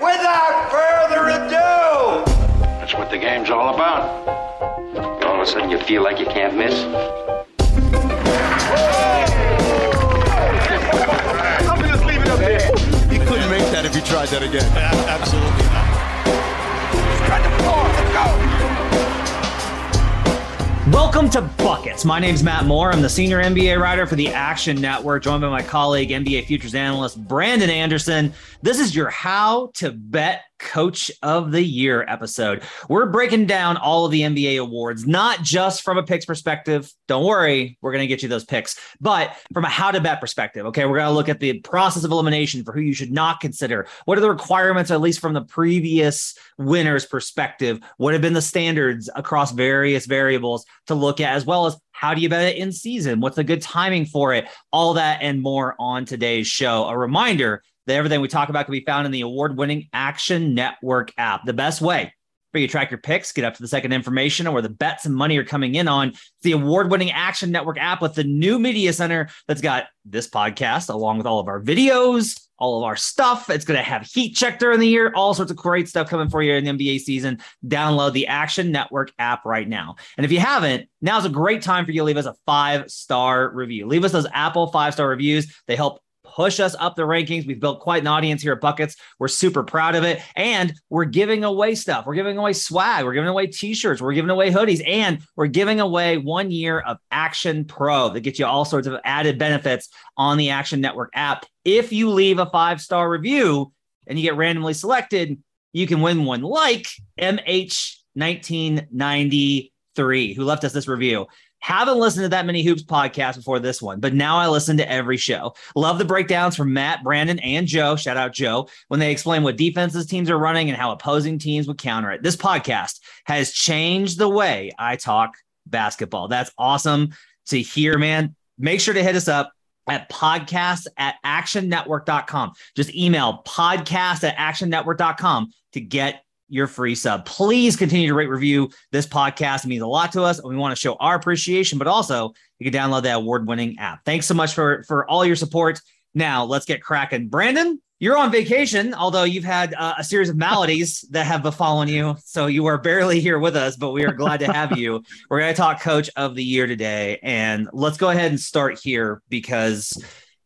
Without further ado, That's what the game's all about. All of a sudden you feel like you can't miss. He couldn't make that if he tried that again. absolutely not. spread the floor. Let's go. Welcome to Buckets. My name's Matt Moore. I'm the senior NBA writer for the Action Network, joined by my colleague, NBA futures analyst Brandon Anderson. This is your How to Bet Coach of the Year episode. We're breaking down all of the NBA awards, not just from a picks perspective. Don't worry, we're going to get you those picks, but from a how to bet perspective. Okay, we're going to look at the process of elimination for who you should not consider. What are the requirements, at least from the previous winner's perspective? What have been the standards across various variables to look at, as well as how do you bet it in season? What's the good timing for it? All that and more on today's show. A reminder that everything we talk about can be found in the award winning Action Network app. The best way for you to track your picks, get up to the second information on where the bets and money are coming in on. It's the award winning Action Network app with the new media center that's got this podcast along with all of our videos. All of our stuff. It's going to have heat check during the year. All sorts of great stuff coming for you in the NBA season. Download the Action Network app right now. And if you haven't, now's a great time for you to leave us a five star review. Leave us those Apple five star reviews. They help push us up the rankings. We've built quite an audience here at Buckets. We're super proud of it. And we're giving away stuff. We're giving away swag. We're giving away t shirts. We're giving away hoodies. And we're giving away one year of Action Pro that gets you all sorts of added benefits on the Action Network app. If you leave a five star review and you get randomly selected, you can win one like MH1993, who left us this review. Haven't listened to that many hoops podcasts before this one, but now I listen to every show. Love the breakdowns from Matt, Brandon, and Joe. Shout out Joe when they explain what defenses teams are running and how opposing teams would counter it. This podcast has changed the way I talk basketball. That's awesome to hear, man. Make sure to hit us up at podcast at actionnetwork.com. Just email podcast at actionnetwork.com to get your free sub. Please continue to rate review this podcast. It means a lot to us. And we want to show our appreciation, but also you can download that award-winning app. Thanks so much for for all your support. Now let's get cracking. Brandon, you're on vacation, although you've had uh, a series of maladies that have befallen you. So you are barely here with us, but we are glad to have you. We're going to talk coach of the year today. And let's go ahead and start here because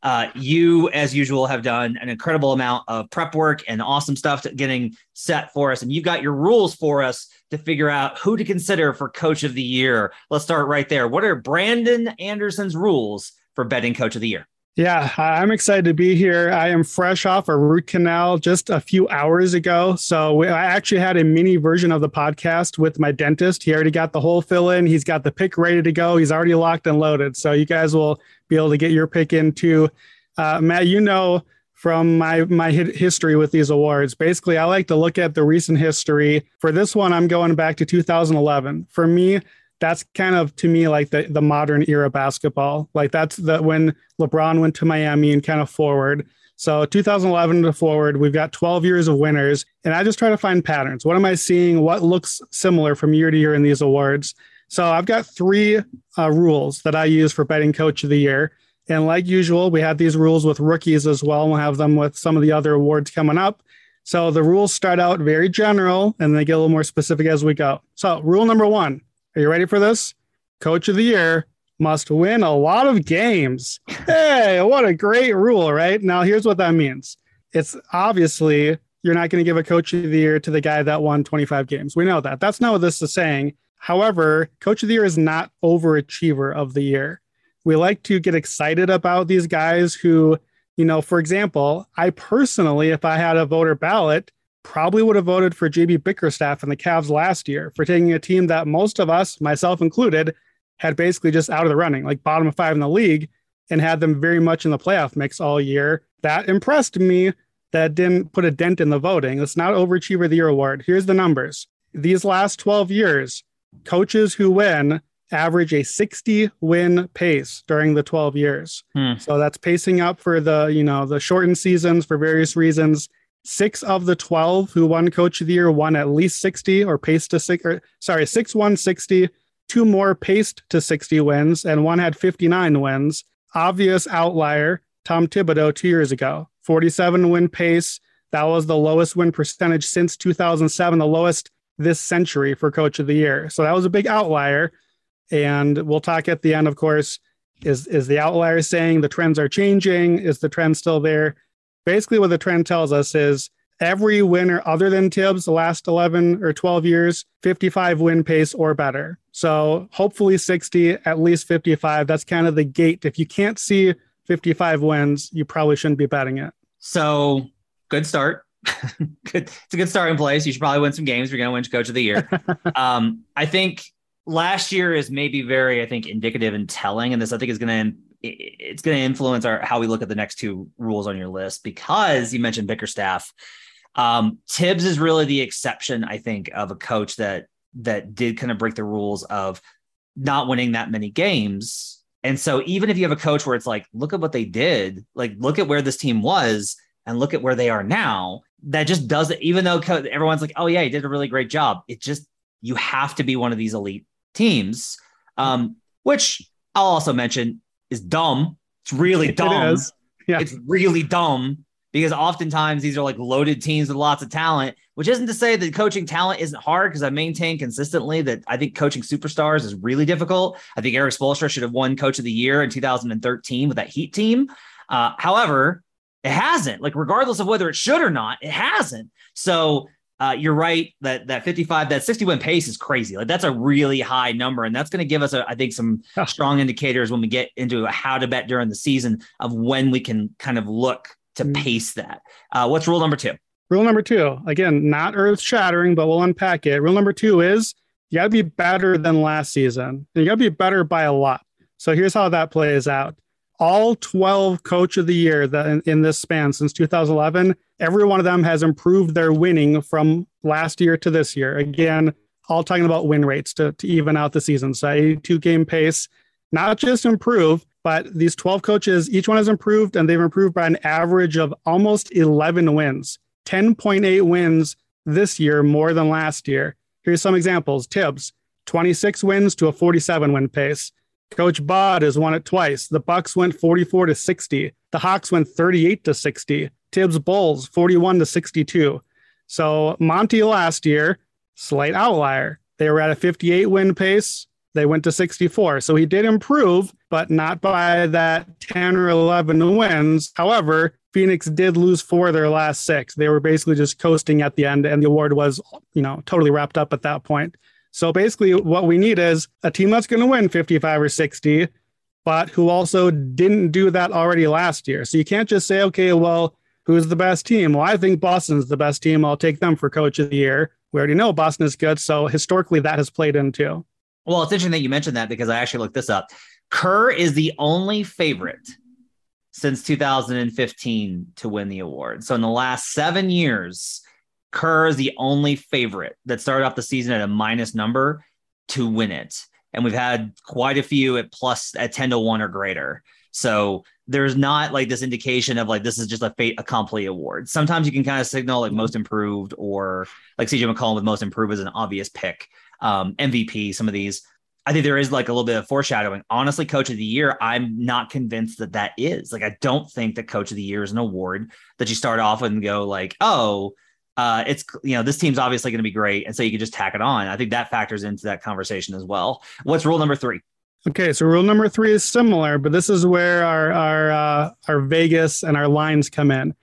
uh, you, as usual, have done an incredible amount of prep work and awesome stuff getting set for us. And you've got your rules for us to figure out who to consider for coach of the year. Let's start right there. What are Brandon Anderson's rules for betting coach of the year? Yeah, I'm excited to be here. I am fresh off a root canal just a few hours ago. So I actually had a mini version of the podcast with my dentist. He already got the whole fill in. He's got the pick ready to go. He's already locked and loaded. So you guys will be able to get your pick in too. Uh, Matt, you know from my my history with these awards. Basically, I like to look at the recent history. For this one, I'm going back to 2011. For me, that's kind of to me like the, the modern era basketball. Like that's the when LeBron went to Miami and kind of forward. So 2011 to forward, we've got 12 years of winners, and I just try to find patterns. What am I seeing? What looks similar from year to year in these awards? So I've got three uh, rules that I use for betting coach of the year. And like usual, we have these rules with rookies as well. We'll have them with some of the other awards coming up. So the rules start out very general and they get a little more specific as we go. So, rule number one are you ready for this? Coach of the year must win a lot of games. Hey, what a great rule, right? Now, here's what that means it's obviously you're not going to give a coach of the year to the guy that won 25 games. We know that. That's not what this is saying. However, coach of the year is not overachiever of the year. We like to get excited about these guys who, you know, for example, I personally, if I had a voter ballot, probably would have voted for JB Bickerstaff and the Cavs last year for taking a team that most of us, myself included, had basically just out of the running, like bottom of five in the league, and had them very much in the playoff mix all year. That impressed me. That didn't put a dent in the voting. It's not Overachiever of the Year award. Here's the numbers. These last 12 years, coaches who win average a 60 win pace during the 12 years. Hmm. So that's pacing up for the, you know, the shortened seasons for various reasons. Six of the 12 who won coach of the year won at least 60 or paced to six, or sorry, six won 60, two more paced to 60 wins, and one had 59 wins. Obvious outlier, Tom Thibodeau two years ago, 47 win pace, That was the lowest win percentage since 2007, the lowest this century for coach of the year. So that was a big outlier. And we'll talk at the end, of course. Is is the outlier saying the trends are changing? Is the trend still there? Basically, what the trend tells us is every winner other than Tibbs the last 11 or 12 years, 55 win pace or better. So hopefully 60, at least 55. That's kind of the gate. If you can't see 55 wins, you probably shouldn't be betting it. So good start. good. It's a good starting place. You should probably win some games. You're going to win coach of the year. um, I think last year is maybe very, I think, indicative and telling. And this, I think, is going to it's going to influence our how we look at the next two rules on your list because you mentioned Bickerstaff. Um, Tibbs is really the exception, I think, of a coach that that did kind of break the rules of not winning that many games. And so even if you have a coach where it's like, look at what they did, like look at where this team was and look at where they are now, that just doesn't, even though everyone's like, oh yeah, he did a really great job. It just, you have to be one of these elite teams, um, which I'll also mention is dumb. It's really dumb. It yeah. It's really dumb because oftentimes these are like loaded teams with lots of talent, which isn't to say that coaching talent isn't hard because I maintain consistently that I think coaching superstars is really difficult. I think Erik Spoelstra should have won coach of the year in 2013 with that Heat team. Uh, however, it hasn't, like, regardless of whether it should or not, it hasn't. So uh, you're right that that 55, that 61 pace is crazy. Like that's a really high number, and that's going to give us, a, I think, some strong indicators when we get into how to bet during the season of when we can kind of look to mm. pace that. Uh, what's rule number two? Rule number two, again, not earth shattering, but we'll unpack it. Rule number two is you got to be better than last season. And you got to be better by a lot. So here's how that plays out. All 12 coach of the year that in, in this span since 2011, every one of them has improved their winning from last year to this year. Again, all talking about win rates to, to even out the season. So 82 game pace, not just improve, but these 12 coaches, each one has improved and they've improved by an average of almost 11 wins, 10.8 wins this year more than last year. Here's some examples Tibbs, 26 wins to a 47 win pace. Coach Bud has won it twice. The Bucks went 44 to 60. The Hawks went 38 to 60. Tibbs Bulls 41 to 62. So Monty last year, slight outlier. They were at a 58 win pace. They went to 64. So he did improve, but not by that 10 or 11 wins. However, Phoenix did lose four of their last six. They were basically just coasting at the end, and the award was, you know, totally wrapped up at that point. So basically, what we need is a team that's going to win 55 or 60, but who also didn't do that already last year. So you can't just say, okay, well, who's the best team? Well, I think Boston's the best team. I'll take them for coach of the year. We already know Boston is good. So historically, that has played into. Well, it's interesting that you mentioned that because I actually looked this up. Kerr is the only favorite since 2015 to win the award. So in the last seven years, Kerr is the only favorite that started off the season at a minus number to win it. And we've had quite a few at plus at 10 to 1 or greater. So there's not like this indication of like this is just a fait accompli award. Sometimes you can kind of signal like most improved or like CJ McCollum with most improved is an obvious pick um, MVP, some of these. I think there is like a little bit of foreshadowing. Honestly, coach of the year, I'm not convinced that that is. Like, I don't think that coach of the year is an award that you start off and go like, oh, uh, it's you know this team's obviously going to be great, and so you can just tack it on. I think that factors into that conversation as well. What's rule number three? Okay, so rule number three is similar, but this is where our our uh, our Vegas and our lines come in.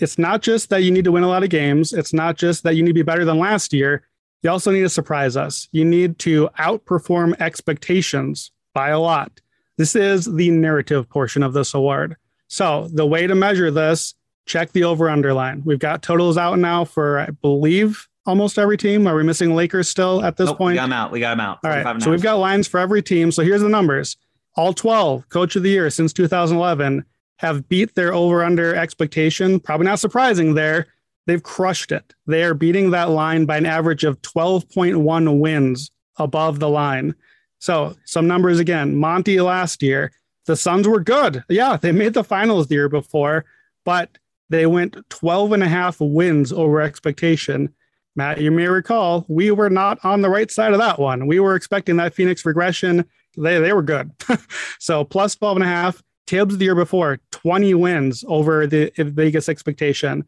It's not just that you need to win a lot of games. It's not just that you need to be better than last year. You also need to surprise us. You need to outperform expectations by a lot. This is the narrative portion of this award. So, the way to measure this, check the over underline. We've got totals out now for, I believe, almost every team. Are we missing Lakers still at this nope, point? We got them out. We got them out. All right. So, we've got lines for every team. So, here's the numbers all 12 coach of the year since 2011 have beat their over under expectation. Probably not surprising there. They've crushed it. They are beating that line by an average of 12.1 wins above the line. So, some numbers again Monty last year, the Suns were good. Yeah, they made the finals the year before, but they went 12 and a half wins over expectation. Matt, you may recall, we were not on the right side of that one. We were expecting that Phoenix regression. They, they were good. so, plus 12 and a half. Tibbs the year before, 20 wins over the Vegas expectation.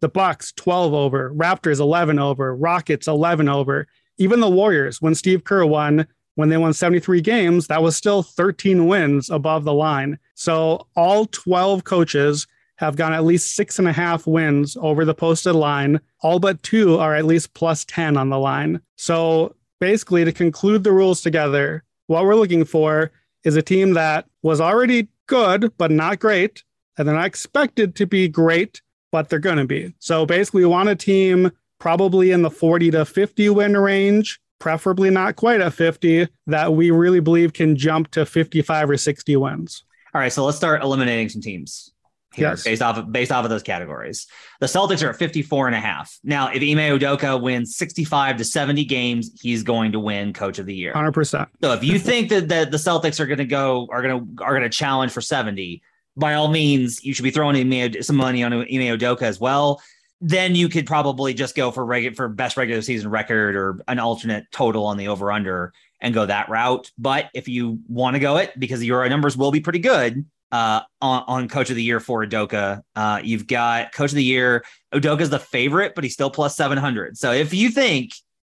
The Bucks 12 over, Raptors 11 over, Rockets 11 over. Even the Warriors, when Steve Kerr won, when they won 73 games, that was still 13 wins above the line. So all 12 coaches have gone at least six and a half wins over the posted line. All but two are at least plus 10 on the line. So basically, to conclude the rules together, what we're looking for is a team that was already good, but not great. And they're not expected to be great, but they're going to be. So basically, we want a team probably in the 40 to 50 win range, preferably not quite at 50, that we really believe can jump to 55 or 60 wins. All right, so let's start eliminating some teams here Yes. based off of based off of those categories. The Celtics are at 54 and a half. Now, if Ime Udoka wins 65 to 70 games, he's going to win coach of the year. 100%. So if you think that, that the Celtics are going to go are going to are going to challenge for 70, by all means, you should be throwing Ime, some money on Ime Udoka as well. Then you could probably just go for regular for best regular season record or an alternate total on the over under and go that route. But if you want to go it because your numbers will be pretty good uh, on, on coach of the year for Udoka, uh, you've got coach of the year. Udoka's the favorite, but he's still plus 700. So if you think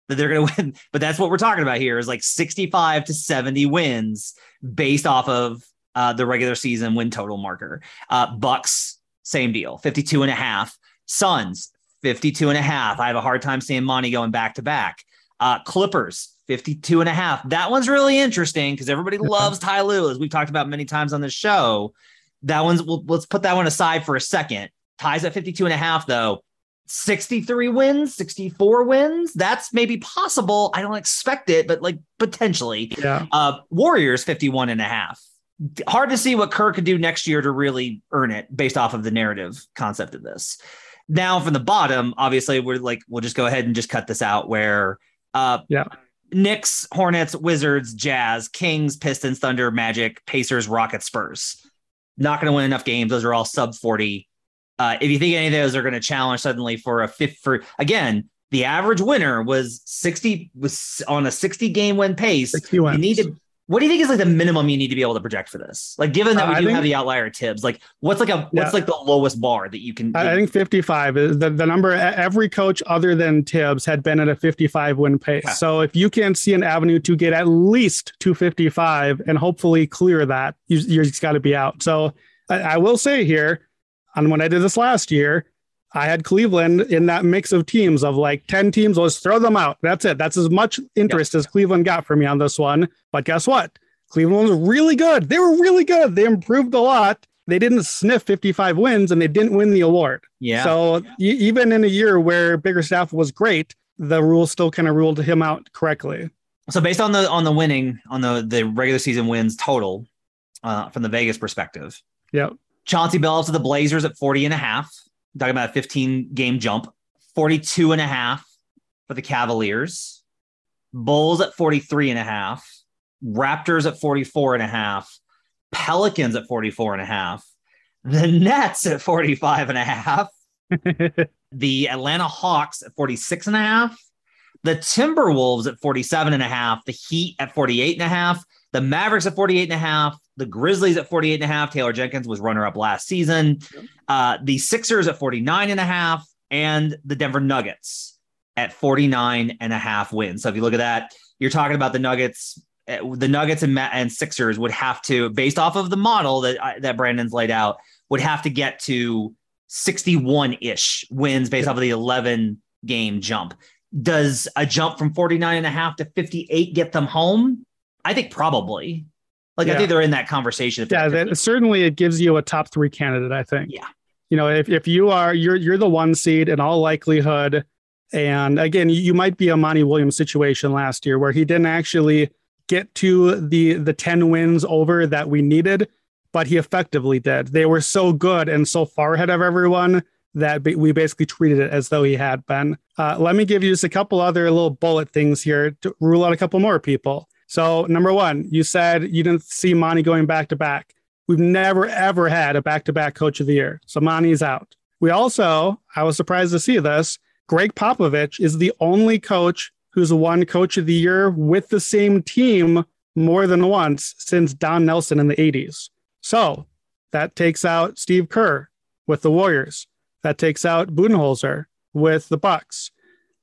that they're going to win, but that's what we're talking about here is like 65 to 70 wins based off of uh, the regular season win total marker. Uh, Bucks, same deal, 52 and a half. Suns, 52 and a half. I have a hard time seeing Monty going back to back. Uh, Clippers, 52 and a half. That one's really interesting because everybody loves Ty Lue, as we've talked about many times on this show. That one's, we'll, let's put that one aside for a second. Ties at 52 and a half, though. 63 wins, 64 wins. That's maybe possible. I don't expect it, but like potentially. Yeah. Uh, Warriors 51 and a half. Hard to see what Kerr could do next year to really earn it based off of the narrative concept of this. Now from the bottom, obviously we're like, we'll just go ahead and just cut this out where uh Yeah. Knicks, Hornets, Wizards, Jazz, Kings, Pistons, Thunder, Magic, Pacers, Rockets, Spurs. Not going to win enough games. Those are all sub 40. Uh, if you think any of those are going to challenge suddenly for a fifth, for again, the average winner was 60 was on a 60 game win pace. 60 You need to. What do you think is like the minimum you need to be able to project for this? Like, given that we do think- have the outlier Tibbs, like what's like a Yeah. what's like the lowest bar that you can? I I think 55 is the, the number. Every coach other than Tibbs had been at a 55 win pace. Okay. So if you can see an avenue to get at least two fifty five and hopefully clear that, you, you just got to be out. So I, I will say here, on when I did this last year, I had Cleveland in that mix of teams of like 10 teams. Let's throw them out. That's it. That's as much interest as Cleveland got for me on this one. But guess what? Cleveland was really good. They were really good. They improved a lot. They didn't sniff 55 wins and they didn't win the award. yeah. So e- even in a year where Bickerstaff was great, the rules still kind of ruled him out correctly. So based on the on the winning on the the regular season wins total uh, from the Vegas perspective, Yep. Chauncey Billups of the Blazers at 40 and a half. Talking about a 15 game jump. 42 and a half for the Cavaliers. Bulls at 43 and a half. Raptors at 44 and a half. Pelicans at 44 and a half. The Nets at 45 and a half. the Atlanta Hawks at 46 and a half, the Timberwolves at 47 and a half, the Heat at 48 and a half, the Mavericks at 48 and a half, the Grizzlies at 48 and a half. Taylor Jenkins was runner up last season. Uh, the Sixers at 49 and a half, and the Denver Nuggets at 49 and a half wins. So if you look at that, you're talking about the Nuggets. uh, The Nuggets and, and Sixers would have to, based off of the model that that Brandon's laid out, would have to get to 61 ish wins based off of the 11 game jump. Does a jump from 49 and a half to 58 get them home? I think probably. Like, I think they're in that conversation. yeah, that, certainly it gives you a top three candidate, I think. Yeah. You know, if, if you are you're you're the one seed in all likelihood, and again, you, you might be a Monty Williams situation last year where he didn't actually get to the the 10 wins over that we needed, but he effectively did. They were so good and so far ahead of everyone that we basically treated it as though he had been. Uh, let me give you just a couple other little bullet things here to rule out a couple more people. So, number one, you said you didn't see Monty going back to back. We've never, ever had a back to back coach of the year. So, Monty's out. We also, I was surprised to see this. Gregg Popovich is the only coach who's won coach of the year with the same team more than once since Don Nelson in the 80s. So, that takes out Steve Kerr with the Warriors. that takes out Budenholzer with the Bucks.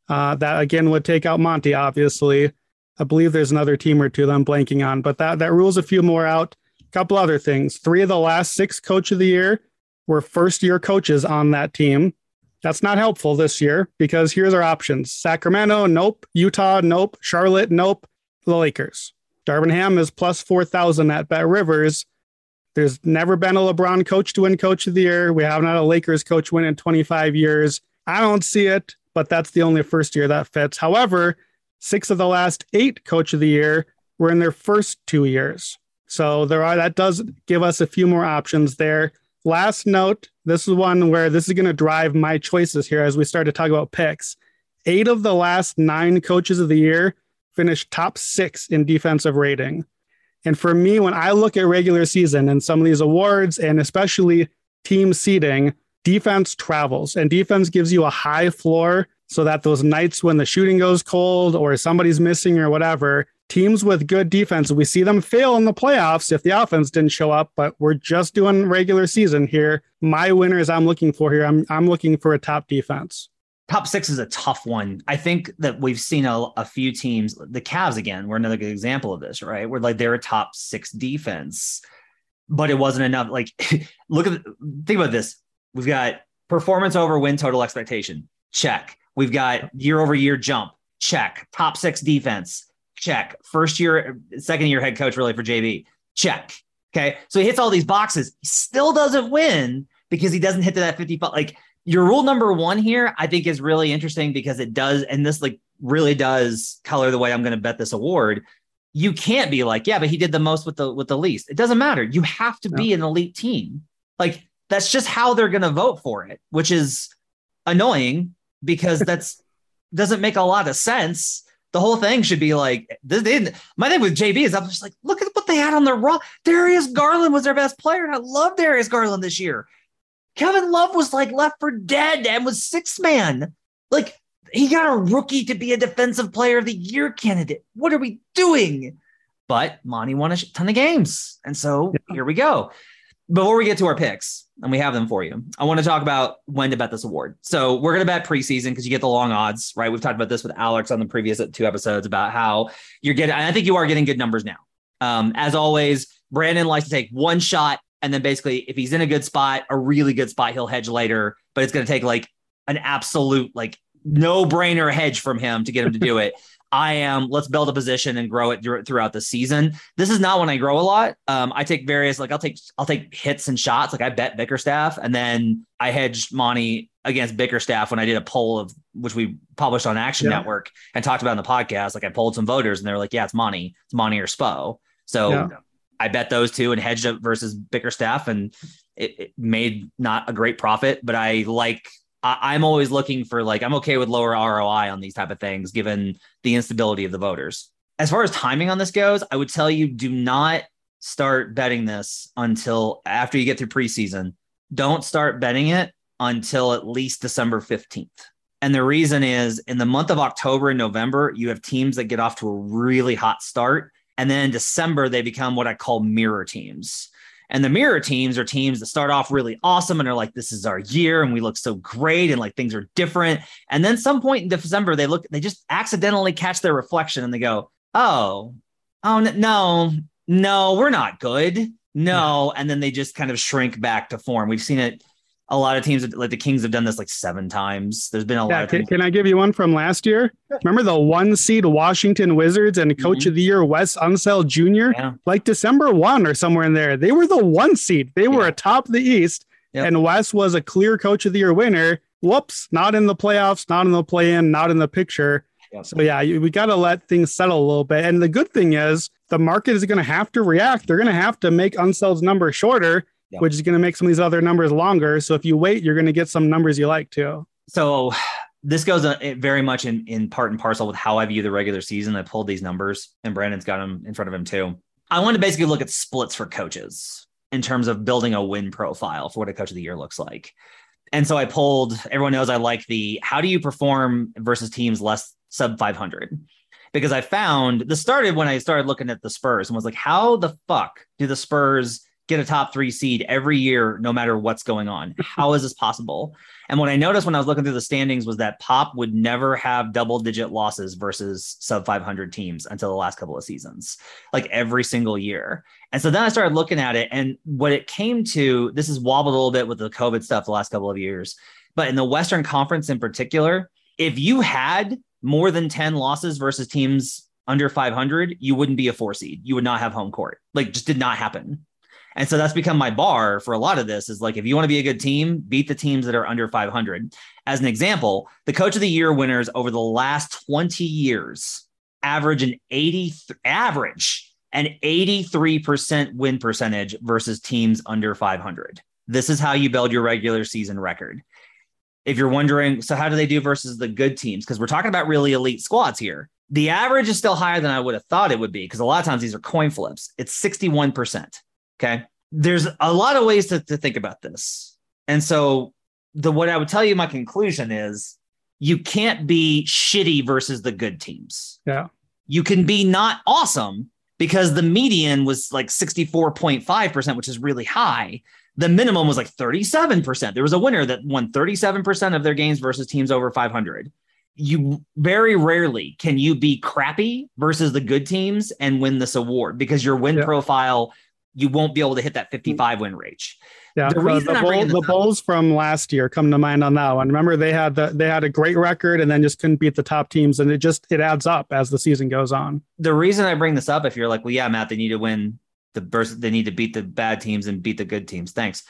Uh, that again would take out Monty, obviously. I believe there's another team or two that I'm blanking on, but that that rules a few more out. A couple other things. Three of the last six coach of the year were first year coaches on that team. That's not helpful this year because here's our options Sacramento, nope. Utah, nope. Charlotte, nope. The Lakers. Darvin Ham is plus 4,000 at Bet Rivers. There's never been a LeBron coach to win coach of the year. We haven't had a Lakers coach win in 25 years. I don't see it, but that's the only first year that fits. However, six of the last eight coach of the year were in their first two years. So there are that does give us a few more options there. Last note, this is one where this is going to drive my choices here as we start to talk about picks. Eight of the last nine coaches of the year finished top six in defensive rating. And for me, when I look at regular season and some of these awards and especially team seeding, defense travels and defense gives you a high floor so that those nights when the shooting goes cold or somebody's missing or whatever, teams with good defense, we see them fail in the playoffs if the offense didn't show up, but we're just doing regular season here. My winners I'm looking for here, I'm, I'm looking for a top defense. Top six is a tough one. I think that we've seen a, a few teams, the Cavs again, were another good example of this, right? Where like they're a top six defense, but it wasn't enough. Like, look at, think about this. We've got performance over win total expectation. Check. We've got year over year jump. Check. Top six defense Check. First year, second year head coach really for JB. Check. Okay. So he hits all these boxes. He still doesn't win because he doesn't hit to that 55. Like your rule number one here, I think is really interesting because it does, and this like really does color the way I'm going to bet this award. You can't be like, yeah, but he did the most with the with the least. It doesn't matter. You have to no. be an elite team. Like that's just how they're going to vote for it, which is annoying because that's doesn't make a lot of sense the whole thing should be like this. They, my thing with JB is I'm just like, look at what they had on their raw. Darius Garland was their best player, and I love Darius Garland this year. Kevin Love was like left for dead and was six man. Like he got a rookie to be a defensive player of the year candidate. What are we doing? But Monty won a ton of games, and so yeah. here we go. Before we get to our picks, and we have them for you. I want to talk about when to bet this award. So we're going to bet preseason because you get the long odds, right? We've talked about this with Alex on the previous two episodes about how you're getting, I think you are getting good numbers now. Um, as always, Brandon likes to take one shot. And then basically, if he's in a good spot, a really good spot, he'll hedge later, but it's going to take like an absolute, like, no brainer hedge from him to get him to do it. I am let's build a position and grow it throughout the season. This is not when I grow a lot. Um, I take various like I'll take I'll take hits and shots. Like I bet Bickerstaff, and then I hedged Monty against Bickerstaff when I did a poll of which we published on Action yeah. Network and talked about in the podcast. Like I polled some voters, and they're like, "Yeah, it's Monty, it's Monty or Spo." So yeah. I bet those two and hedged up versus Bickerstaff, and it, it made not a great profit, but I like I, am always looking for like I'm okay with lower ROI on these type of things given the instability of the voters. As far as timing on this goes, I would tell you do not start betting this until after you get through preseason. Don't start betting it until at least December 15th. And the reason is in the month of October and November, you have teams that get off to a really hot start. And then in December, they become what I call mirror teams. And the mirror teams are teams that start off really awesome and are like, this is our year and we look so great and like things are different. And then some point in December, they look, they just accidentally catch their reflection and they go, oh, oh, no, no, we're not good. No. Yeah. And then they just kind of shrink back to form. We've seen it a lot of teams like the Kings have done this like seven times. There's been a yeah, lot. Can, can, I give you one from last year? Remember the one seed Washington Wizards and Coach mm-hmm. of the Year Wes Unseld Jr. Yeah. Like December one or somewhere in there, they were the one seed. They were yeah. atop the East, yep. and Wes was a clear Coach of the Year winner. Whoops, not in the playoffs, not in the play-in, not in the picture. Yep. So yeah, we got to let things settle a little bit. And the good thing is the market is going to have to react. They're going to have to make Unseld's number shorter yeah. which is going to make some of these other numbers longer. So if you wait, you're going to get some numbers you like too. So this goes uh, very much in, in part and parcel with how I view the regular season. I pulled these numbers and Brandon's got them in front of him too. I want to basically look at splits for coaches in terms of building a win profile for what a coach of the year looks like. And so I pulled, everyone knows I like the how do you perform versus teams less sub 500? Because I found this started when I started looking at the Spurs and was like, how the fuck do the Spurs get a top three seed every year, no matter what's going on. How is this possible? And what I noticed when I was looking through the standings was that Pop would never have double digit losses versus sub 500 teams until the last couple of seasons, like every single year. And so then I started looking at it, and what it came to this is wobbled a little bit with the COVID stuff the last couple of years, but in the Western Conference in particular, if you had more than 10 losses versus teams under 500, you wouldn't be a four seed. You would not have home court. Like, just did not happen. And so that's become my bar for a lot of this is like, if you want to be a good team, beat the teams that are under 500. As an example, the coach of the year winners over the last 20 years average an 80 average an 83% win percentage versus teams under 500. This is how you build your regular season record. If you're wondering, so how do they do versus the good teams? Because we're talking about really elite squads here. The average is still higher than I would have thought it would be because a lot of times these are coin flips. It's 61%. Okay. There's a lot of ways to, to think about this. And so the what I would tell you my conclusion is you can't be shitty versus the good teams. Yeah. You can be not awesome because the median was like 64.5%, which is really high. The minimum was like 37%. There was a winner that won 37% of their games versus teams over 500. You very rarely can you be crappy versus the good teams and win this award because your win yeah. profile you won't be able to hit that mm-hmm. 55 win range. Yeah, the, the, bull, the Bulls from last year come to mind on that one. Remember, they had the they had a great record and then just couldn't beat the top teams, and it just it adds up as the season goes on. The reason I bring this up, if you're like, well, yeah, Matt, they need to win the burst, they need to beat the bad teams and beat the good teams. Thanks.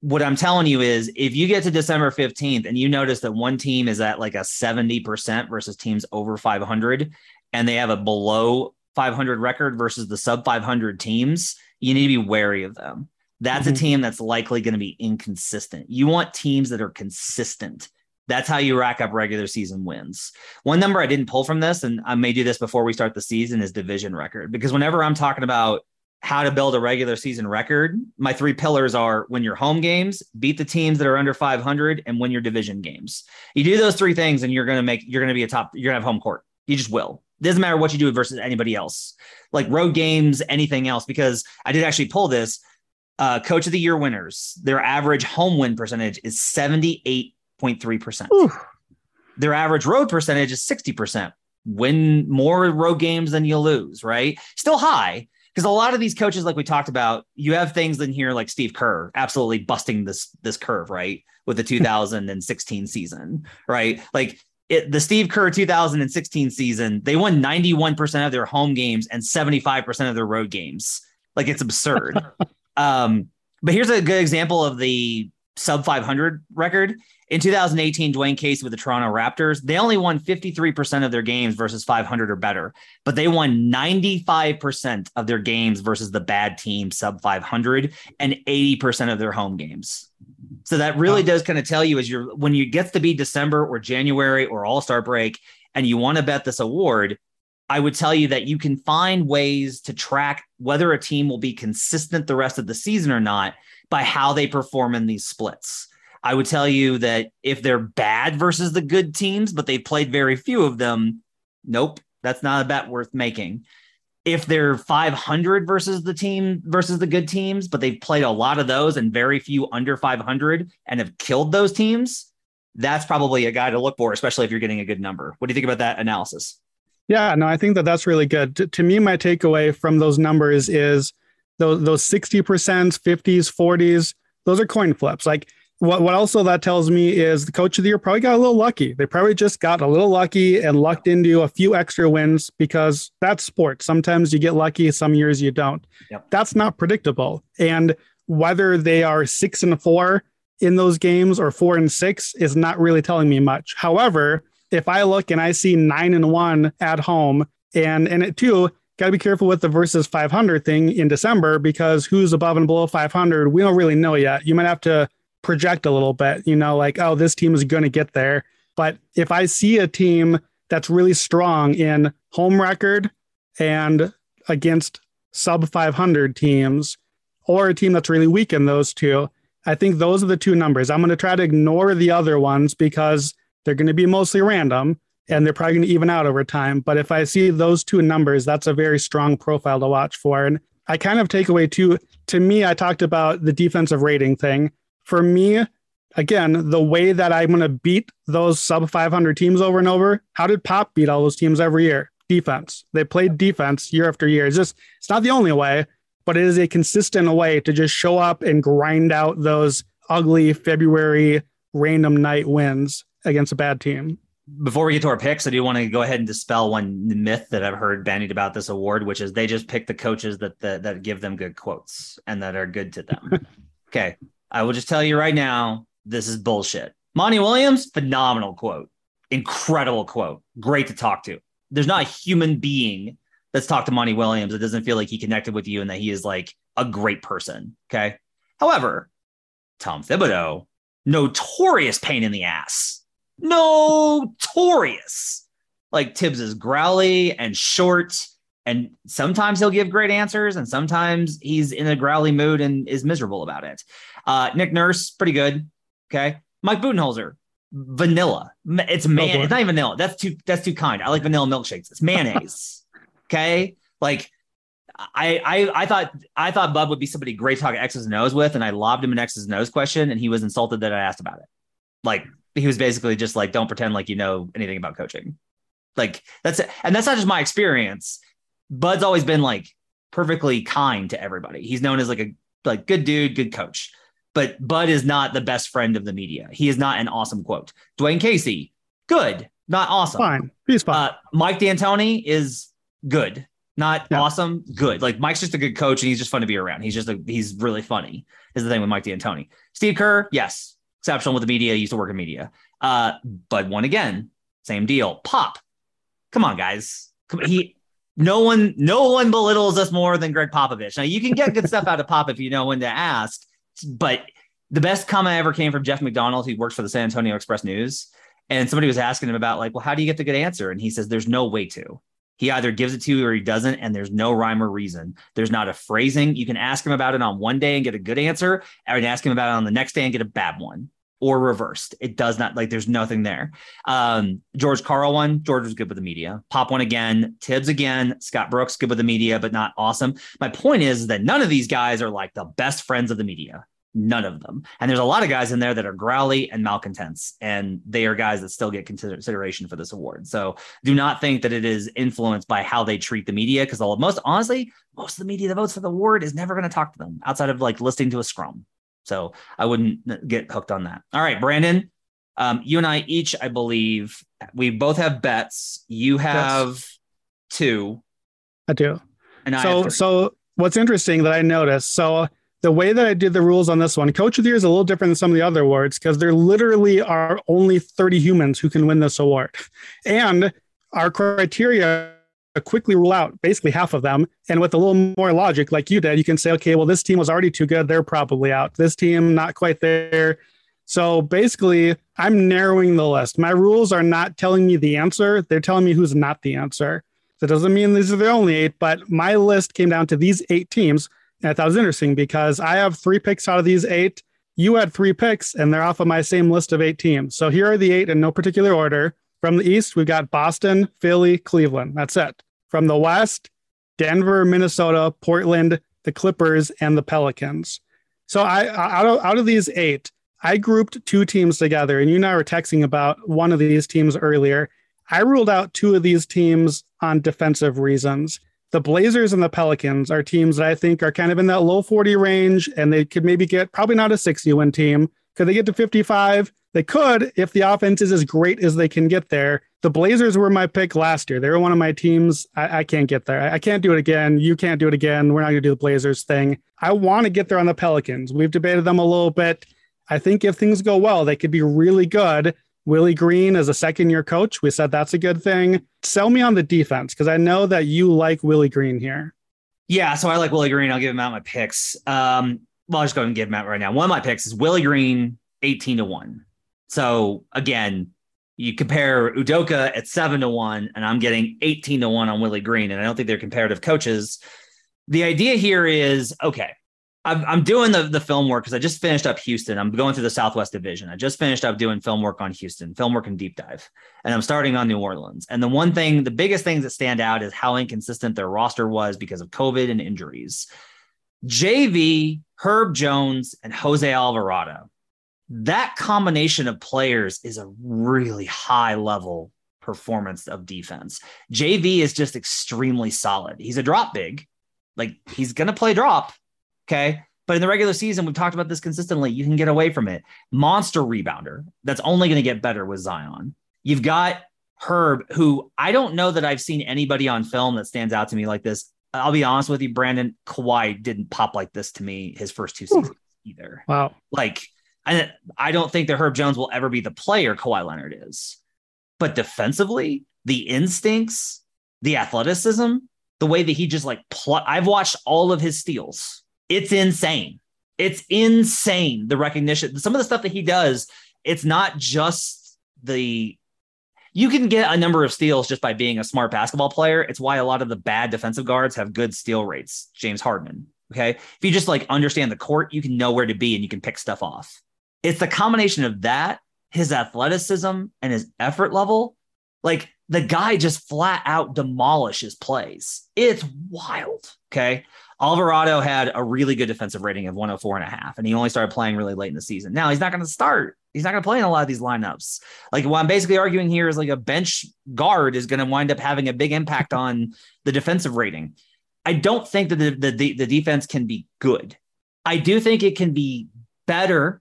What I'm telling you is, if you get to December 15th and you notice that one team is at like a 70% versus teams over 500, and they have a below 500 record versus the sub 500 teams, you need to be wary of them. That's mm-hmm. a team that's likely going to be inconsistent. You want teams that are consistent. That's how you rack up regular season wins. One number I didn't pull from this, and I may do this before we start the season, is division record. Because whenever I'm talking about how to build a regular season record, my three pillars are win your home games, beat the teams that are under 500, and win your division games. You do those three things, and you're going to make you're going to be a top. You're going to have home court. You just will. Doesn't matter what you do versus anybody else, like road games, anything else. Because I did actually pull this. Uh, coach of the year winners, their average home win percentage is 78.3%. Their average road percentage is 60%. Win more road games than you lose, right? Still high, because a lot of these coaches, like we talked about, you have things in here like Steve Kerr, absolutely busting this this curve, right, with the 2016 season, right? Like it, the Steve Kerr 2016 season, they won 91% of their home games and 75% of their road games. Like it's absurd. um, but here's a good example of the sub 500 record. In 2018, Dwane Casey with the Toronto Raptors, they only won 53% of their games versus 500 or better, but they won 95% of their games versus the bad team sub 500 and 80% of their home games. So that really does kind of tell you as you're when you gets to be December or January or All Star break and you want to bet this award, I would tell you that you can find ways to track whether a team will be consistent the rest of the season or not by how they perform in these splits. I would tell you that if they're bad versus the good teams, but they've played very few of them, nope, that's not a bet worth making if they're 500 versus the team versus the good teams, but they've played a lot of those and very few under 500 and have killed those teams, that's probably a guy to look for, especially if you're getting a good number. What do you think about that analysis? Yeah, no, I think that that's really good. To, to me, my takeaway from those numbers is those those 60%, 50s, 40s, those are coin flips. Like what, what also that tells me is the coach of the year probably got a little lucky. They probably just got a little lucky and lucked into a few extra wins because that's sports. Sometimes you get lucky, some years you don't. Yep. That's not predictable. And whether they are six and four in those games or four and six is not really telling me much. However, if I look and I see nine and one at home, and and it too, got to be careful with the versus 500 thing in December because who's above and below 500, we don't really know yet. You might have to project a little bit, you know, like, oh, this team is going to get there. But if I see a team that's really strong in home record and against sub 500 teams, or a team that's really weak in those two, I think those are the two numbers. I'm going to try to ignore the other ones because they're going to be mostly random and they're probably going to even out over time. But if I see those two numbers, that's a very strong profile to watch for. And I kind of take away too. To me, I talked about the defensive rating thing. For me, again, the way that I'm going to beat those sub 500 teams over and over. How did Pop beat all those teams every year? Defense. They played defense year after year. It's just, it's not the only way, but it is a consistent way to just show up and grind out those ugly February random night wins against a bad team. Before we get to our picks, I do want to go ahead and dispel one myth that I've heard bandied about this award, which is they just pick the coaches that that, that give them good quotes and that are good to them. okay, I will just tell you right now, this is bullshit. Monty Williams, phenomenal quote, incredible quote, great to talk to. There's not a human being that's talked to Monty Williams that doesn't feel like he connected with you and that he is like a great person. Okay. However, Tom Thibodeau, notorious pain in the ass notorious. Like Tibbs is growly and short, and sometimes he'll give great answers, and sometimes he's in a growly mood and is miserable about it. Uh, Nick Nurse, pretty good. Okay. Mike Budenholzer, vanilla. It's man. Oh, it's not even vanilla. That's too. That's too kind. I like vanilla milkshakes. It's mayonnaise. okay. Like I, I I thought I thought Bud would be somebody great to talk X's and O's with, and I lobbed him an X's and O's question, and he was insulted that I asked about it. Like he was basically just like, don't pretend like you know anything about coaching. Like that's it. And that's not just my experience. Bud's always been like perfectly kind to everybody. He's known as like a like good dude, good coach. But Bud is not the best friend of the media. He is not an awesome quote. Dwane Casey, good, not awesome. Fine. He's fine. Uh, Mike D'Antoni is good, not yeah. awesome, good. Like Mike's just a good coach and he's just fun to be around. He's just a, he's really funny. Is the thing with Mike D'Antoni. Steve Kerr, yes, exceptional with the media. Used to work in media. Uh, but one again, same deal. Pop, come on, guys. Come, he, no one, no one belittles us more than Gregg Popovich. Now you can get good stuff out of Pop if you know when to ask, but the best comment ever came from Jeff McDonald, who works for the San Antonio Express News. And somebody was asking him about, like, well, how do you get the good answer? And he says, there's no way to. He either gives it to you or he doesn't, and there's no rhyme or reason. There's not a phrasing. You can ask him about it on one day and get a good answer, and ask him about it on the next day and get a bad one or reversed. It does not like there's nothing there. Um, George Karl one, George was good with the media. Pop one again, Tibbs again, Scott Brooks good with the media, but not awesome. My point is that none of these guys are like the best friends of the media. None of them. And there's a lot of guys in there that are growly and malcontents, and they are guys that still get consideration for this award. So do not think that it is influenced by how they treat the media, because most honestly, most of the media that votes for the award is never going to talk to them outside of like listening to a scrum. So I wouldn't get hooked on that. All right, Brandon, um, you and I each, I believe, we both have bets. You have yes. two. I do. And I so, so what's interesting that I noticed. So the way that I did the rules on this one, Coach of the Year is a little different than some of the other awards because there literally are only 30 humans who can win this award, and our criteria Uh, quickly rule out basically half of them. And with a little more logic, like you did, you can say, okay, well, this team was already too good. They're probably out. This team, not quite there. So basically, I'm narrowing the list. My rules are not telling me the answer, they're telling me who's not the answer. That doesn't mean these are the only eight, but my list came down to these eight teams. And I thought it was interesting because I have three picks out of these eight. You had three picks, and they're off of my same list of eight teams. So here are the eight in no particular order. From the East, we've got Boston, Philly, Cleveland. That's it. From the West, Denver, Minnesota, Portland, the Clippers, and the Pelicans. So I out of out of these eight, I grouped two teams together, and you and I were texting about one of these teams earlier. I ruled out two of these teams on defensive reasons. The Blazers and the Pelicans are teams that I think are kind of in that low 40 range, and they could maybe get probably not a 60 win team. Could they get to 55? They could if the offense is as great as they can get there. The Blazers were my pick last year. They were one of my teams. I, I can't get there. I, I, can't do it again. You can't do it again. We're not going to do the Blazers thing. I want to get there on the Pelicans. We've debated them a little bit. I think if things go well, they could be really good. Willie Green as a second year coach, we said that's a good thing. Sell me on the defense because I know that you like Willie Green here. Yeah, so I like Willie Green. I'll give him out my picks. Um, well, I'll just go and give him out right now. One of my picks is Willie Green, 18 to 1. So again, you compare Udoka at seven to one, and I'm getting 18 to one on Willie Green. And I don't think they're comparative coaches. The idea here is okay, I'm, I'm doing the, the film work because I just finished up Houston. I'm going through the Southwest Division. I just finished up doing film work on Houston, film work and deep dive, and I'm starting on New Orleans. And the one thing, the biggest things that stand out is how inconsistent their roster was because of COVID and injuries. JV, Herb Jones, and Jose Alvarado. That combination of players is a really high level performance of defense. JV is just extremely solid. He's a drop big, like he's going to play drop Okay. But in the regular season, we've talked about this consistently. You can get away from it. Monster rebounder. That's only going to get better with Zion. You've got Herb, who I don't know that I've seen anybody on film that stands out to me like this. I'll be honest with you, Brandon. Kawhi didn't pop like this to me his first two seasons either. Wow. Like, I, I don't think that Herb Jones will ever be the player Kawhi Leonard is. But defensively, the instincts, the athleticism, the way that he just like pl- I've watched all of his steals it's insane. It's insane the recognition. Some of the stuff that he does, it's not just the you can get a number of steals just by being a smart basketball player. It's why a lot of the bad defensive guards have good steal rates. James Harden. Okay. If you just like understand the court, you can know where to be and you can pick stuff off. It's the combination of that, his athleticism, and his effort level. Like the guy just flat out demolishes plays. It's wild. Okay. Alvarado had a really good defensive rating of 104 and a half, and he only started playing really late in the season. Now he's not going to start. He's not going to play in a lot of these lineups. Like what I'm basically arguing here is like a bench guard is going to wind up having a big impact on the defensive rating. I don't think that the, the, the defense can be good. I do think it can be better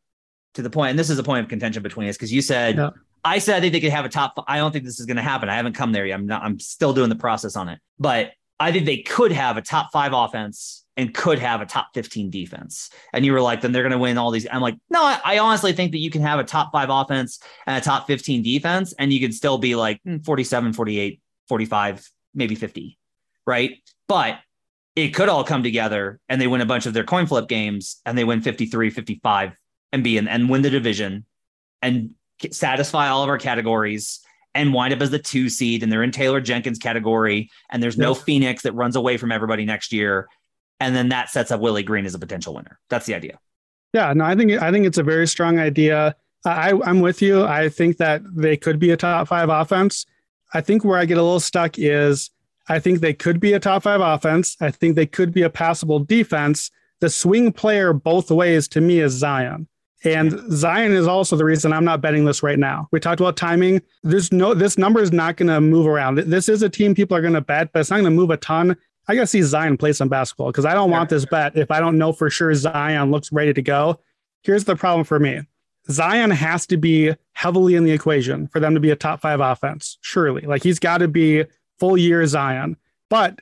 to the point, and this is a point of contention between us because you said yeah. I said I think they could have a top. I don't think this is going to happen. I haven't come there yet. I'm not. I'm still doing the process on it, but I think they could have a top five offense and could have a top 15 defense. And you were like, then they're going to win all these. I'm like, no, I, I, honestly think that you can have a top five offense and a top 15 defense, and you can still be like hmm, 47, 48, 45, maybe 50. Right. But it could all come together and they win a bunch of their coin flip games and they win 53, 55 and be in, and win the division and satisfy all of our categories and wind up as the two seed and they're in Taylor Jenkins category and there's no Phoenix that runs away from everybody next year and then that sets up Willie Green as a potential winner. That's the idea. Yeah, no, I think I think it's a very strong idea. I I'm with you. I think that they could be a top 5 offense. I think where I get a little stuck is I think they could be a top 5 offense. I think they could be a passable defense. The swing player both ways to me is Zion. And Zion is also the reason I'm not betting this right now. We talked about timing. There's no this number is not going to move around. This is a team people are going to bet, but it's not going to move a ton. I got to see Zion play some basketball because I don't want this bet if I don't know for sure Zion looks ready to go. Here's the problem for me. Zion has to be heavily in the equation for them to be a top 5 offense. Surely. Like he's got to be full year Zion. But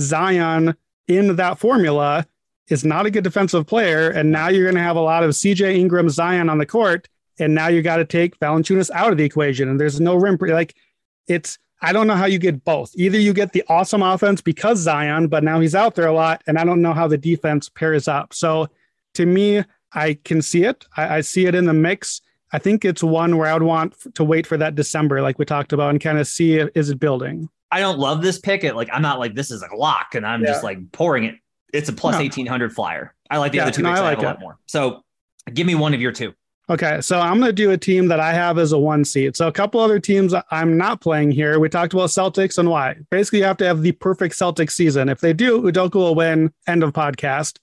Zion in that formula is not a good defensive player. And now you're going to have a lot of CJ Ingram, Zion on the court. And now you got to take Valanciunas out of the equation. And there's no rim. Like it's, I don't know how you get both. Either you get the awesome offense because Zion, but now he's out there a lot. And I don't know how the defense pairs up. So to me, I can see it. I, I see it in the mix. I think it's one where I would want to wait for that December, like we talked about, and kind of see is it building. I don't love this pick. It like I'm not like this is a lock, and I'm yeah. just like pouring it it's a plus no. 1800 flyer. I like the yeah, other two no, I like a lot more. So give me one of your two. Okay, so I'm going to do a team that I have as a one seed. So a couple other teams I'm not playing here. We talked about Celtics and why. Basically, you have to have the perfect Celtics season. If they do, Udoka will win. End of podcast.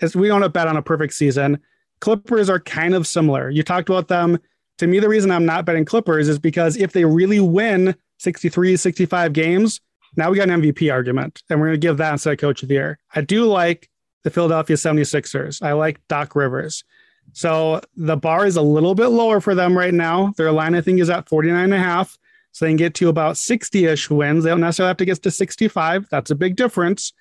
As we don't bet on a perfect season. Clippers are kind of similar. You talked about them. To me, the reason I'm not betting Clippers is because if they really win 63, 65 games, now we got an MVP argument, and we're going to give that instead of coach of the year. I do like the Philadelphia 76ers. I like Doc Rivers. So the bar is a little bit lower for them right now. Their line, I think, is at 49 and a half. So they can get to about 60 ish wins. They don't necessarily have to get to 65. That's a big difference.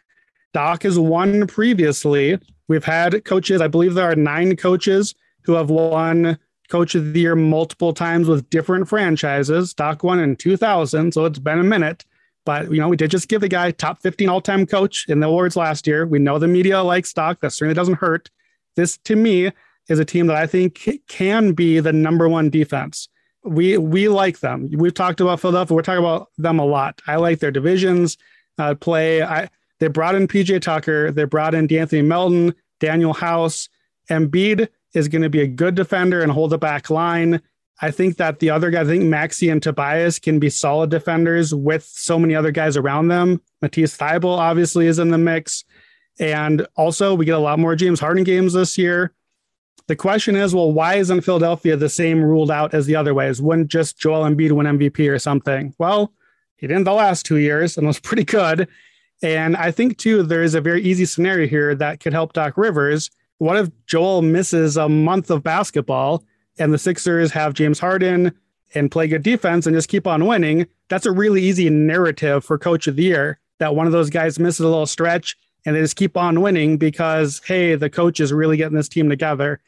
Doc has won previously. We've had coaches, I believe there are nine coaches who have won coach of the year multiple times with different franchises. Doc won in 2000, so it's been a minute. But you know, we did just give the guy top 15 all-time coach in the awards last year. We know the media likes Doc. That certainly doesn't hurt. This to me is a team that I think can be the number one defense. We we like them. We've talked about Philadelphia. We're talking about them a lot. I like their divisions uh, play. I they brought in PJ Tucker. They brought in De'Anthony Melton. Danuel House. Embiid is going to be a good defender and hold the back line. I think that the other guys, I think Maxey and Tobias can be solid defenders with so many other guys around them. Matisse Thybulle obviously is in the mix. And also, we get a lot more James Harden games this year. The question is, well, why isn't Philadelphia the same ruled out as the other ways? Wouldn't just Joel Embiid win MVP or something? Well, he didn't the last two years and was pretty good. And I think, too, there is a very easy scenario here that could help Doc Rivers. What if Joel misses a month of basketball and the Sixers have James Harden and play good defense and just keep on winning? That's a really easy narrative for coach of the year that one of those guys misses a little stretch and they just keep on winning because, hey, the coach is really getting this team together.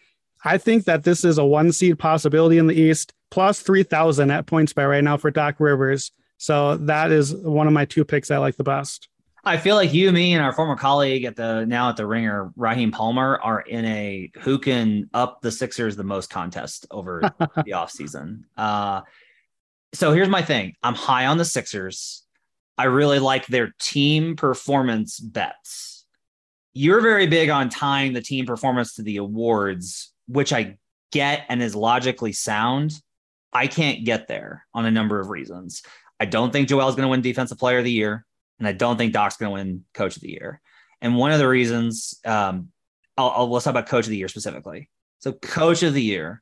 I think that this is a one seed possibility in the East, plus 3,000 at points by right now for Doc Rivers. So that is one of my two picks I like the best. I feel like you, me, and our former colleague at the now at the Ringer, Raheem Palmer, are in a who can up the Sixers the most contest over the offseason. Uh, so here's my thing I'm high on the Sixers. I really like their team performance bets. You're very big on tying the team performance to the awards, which I get and is logically sound. I can't get there on a number of reasons. I don't think Joel's going to win Defensive Player of the Year, and I don't think Doc's going to win Coach of the Year. And one of the reasons, um, I'll, I'll, let's talk about Coach of the Year specifically. So, Coach of the Year,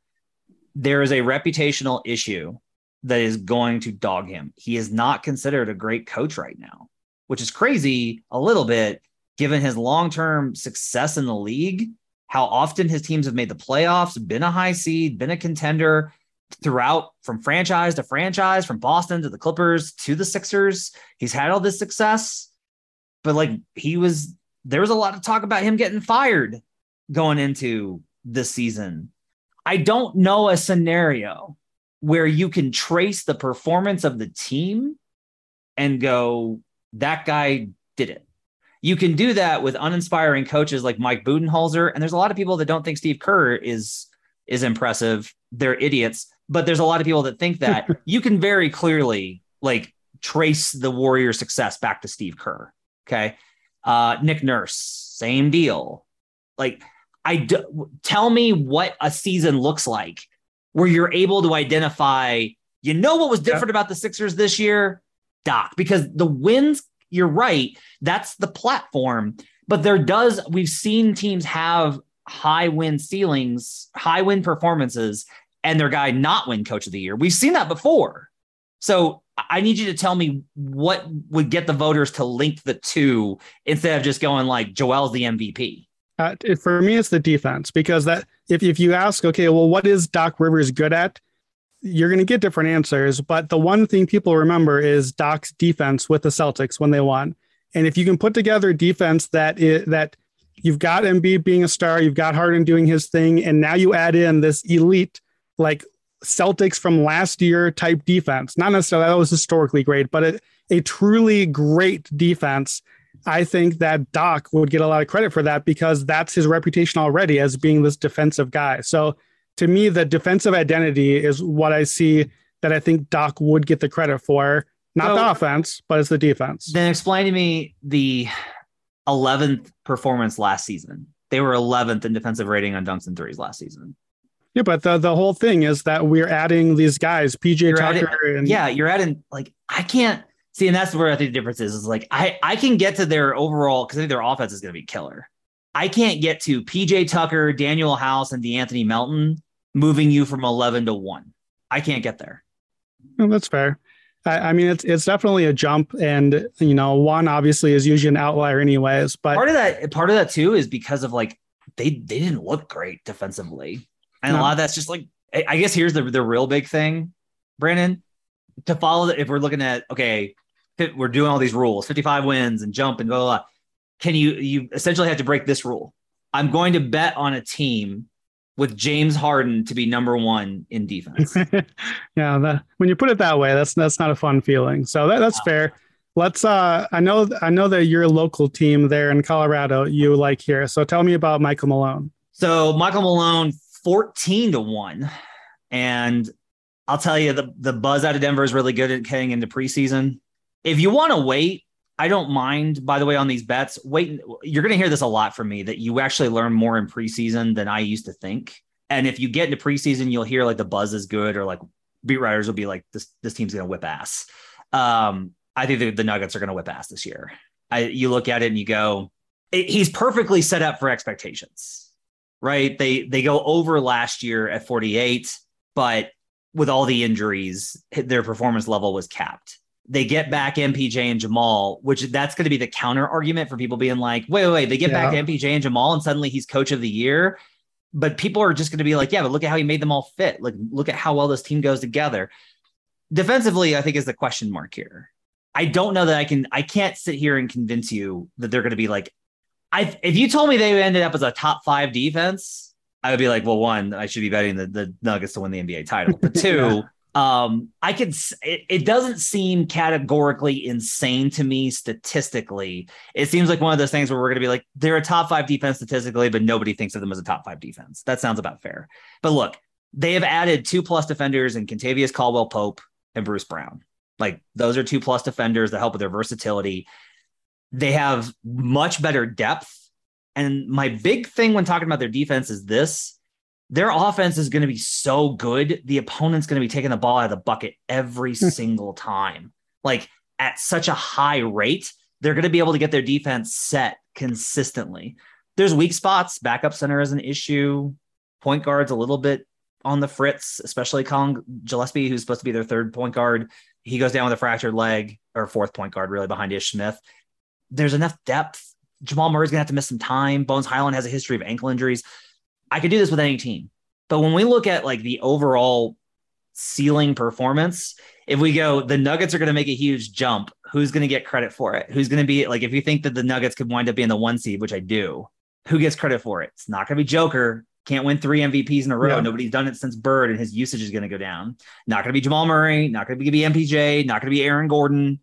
there is a reputational issue that is going to dog him. He is not considered a great coach right now, which is crazy a little bit given his long term success in the league, how often his teams have made the playoffs, been a high seed, been a contender throughout from franchise to franchise, from Boston to the Clippers to the Sixers. He's had all this success, but like he was, there was a lot of talk about him getting fired going into this season. I don't know a scenario where you can trace the performance of the team and go, that guy did it. You can do that with uninspiring coaches like Mike Budenholzer. And there's a lot of people that don't think Steve Kerr is is impressive. They're idiots. But there's a lot of people that think that you can very clearly like trace the Warrior success back to Steve Kerr. Okay. Uh, Nick Nurse, same deal. Like, I do, tell me what a season looks like where you're able to identify, you know, what was different about the Sixers this year, Doc, because the wins, you're right, that's the platform. But there does, we've seen teams have high win ceilings, high win performances, and their guy not win coach of the year. We've seen that before. So I need you to tell me what would get the voters to link the two instead of just going like Joel's the MVP. Uh, for me, it's the defense because that if, if you ask, okay, well, what is Doc Rivers good at? You're going to get different answers. But the one thing people remember is Doc's defense with the Celtics when they won. And if you can put together a defense that is, that you've got Embiid being a star, you've got Harden doing his thing, and now you add in this elite like Celtics from last year type defense. Not necessarily that was historically great, but a, a truly great defense I think that Doc would get a lot of credit for that because that's his reputation already as being this defensive guy. So to me, the defensive identity is what I see that I think Doc would get the credit for. Not so, the offense, but it's the defense. Then explain to me the 11th performance last season. They were 11th in defensive rating on dunks and threes last season. Yeah, but the, the whole thing is that we're adding these guys, PJ you're Tucker. Adding, and yeah, you're adding like I can't See, and that's where I think the difference is. Is like I I can get to their overall because I think their offense is going to be killer. I can't get to PJ Tucker, Danuel House, and De'Anthony Melton moving you from eleven to one. I can't get there. Well, that's fair. I, I, mean, it's it's definitely a jump, and you know, one obviously is usually an outlier, anyways. But part of that, part of that too, is because of like they they didn't look great defensively, and no. a lot of that's just like I guess here's the the real big thing, Brandon. To follow that, if we're looking at okay, we're doing all these rules 55 wins and jump and blah, blah, blah. Can you, you essentially have to break this rule? I'm going to bet on a team with James Harden to be number one in defense. yeah, that, when you put it that way, that's that's not a fun feeling. So that, that's fair. Let's. Uh, I know I know that your local team there in Colorado you like here. So tell me about Michael Malone. So Michael Malone, fourteen to one, and I'll tell you the the buzz out of Denver is really good at getting into preseason if you want to wait, I don't mind, by the way, on these bets. Wait, you're going to hear this a lot from me that you actually learn more in preseason than I used to think. And if you get into preseason, you'll hear like the buzz is good or like beat writers will be like, this, this team's going to whip ass. Um, I think the, the Nuggets are going to whip ass this year. I, you look at it and you go, it, he's perfectly set up for expectations, right? They, they go over last year at 48, but with all the injuries, their performance level was capped they get back MPJ and Jamal, which that's going to be the counter argument for people being like, wait, wait, wait. They get yeah. back MPJ and Jamal, and suddenly he's coach of the year. But people are just going to be like, yeah, but look at how he made them all fit. Like, look at how well this team goes together. Defensively, I think is the question mark here. I don't know that I can. I can't sit here and convince you that they're going to be like. I if you told me they ended up as a top five defense, I would be like, well, one, I should be betting the, the Nuggets to win the NBA title. But two, yeah. um i could it, it doesn't seem categorically insane to me statistically. It seems like one of those things where we're going to be like they're a top five defense statistically but nobody thinks of them as a top five defense. That sounds about fair. But look they have added two plus defenders in Kentavious Caldwell Pope and Bruce Brown. Like those are two plus defenders that help with their versatility they have much better depth and my big thing when talking about their defense is this their offense is going to be so good. The opponent's going to be taking the ball out of the bucket every hmm. single time, like at such a high rate. They're going to be able to get their defense set consistently. There's weak spots. Backup center is an issue. Point guard's a little bit on the fritz, especially Collin Gillespie, who's supposed to be their third point guard. He goes down with a fractured leg or fourth point guard, really behind Ish Smith. There's enough depth. Jamal Murray's gonna have to miss some time. Bones Hyland has a history of ankle injuries. I could do this with any team. But when we look at like the overall ceiling performance, if we go, the Nuggets are going to make a huge jump. Who's going to get credit for it? Who's going to be like, if you think that the Nuggets could wind up being the one seed, which I do, who gets credit for it? It's not going to be Joker. Can't win three MVPs in a row. Yeah. Nobody's done it since Bird, and his usage is going to go down. Not going to be Jamal Murray. Not going to be MPJ. Not going to be Aaron Gordon.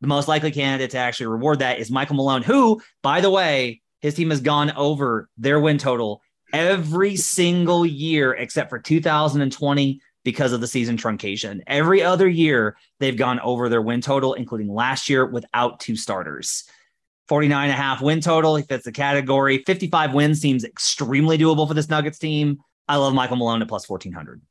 The most likely candidate to actually reward that is Michael Malone, who, by the way, his team has gone over their win total every single year except for 2020 because of the season truncation. Every other year, they've gone over their win total, including last year without two starters. 49 and a half win total. He fits the category. 55 wins seems extremely doable for this Nuggets team. I love Michael Malone at plus 1400.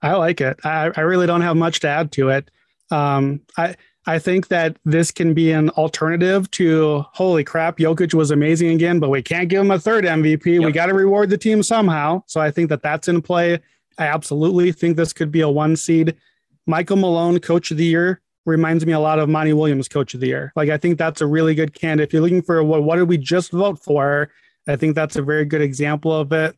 I like it. I, I really don't have much to add to it. Um, I, I think that this can be an alternative to holy crap, Jokic was amazing again, but we can't give him a third MVP. Yep. We got to reward the team somehow. So I think that that's in play. I absolutely think this could be a one seed. Michael Malone, coach of the year, reminds me a lot of Monty Williams, coach of the year. Like I think that's a really good candidate. If you're looking for what, what did we just vote for? I think that's a very good example of it.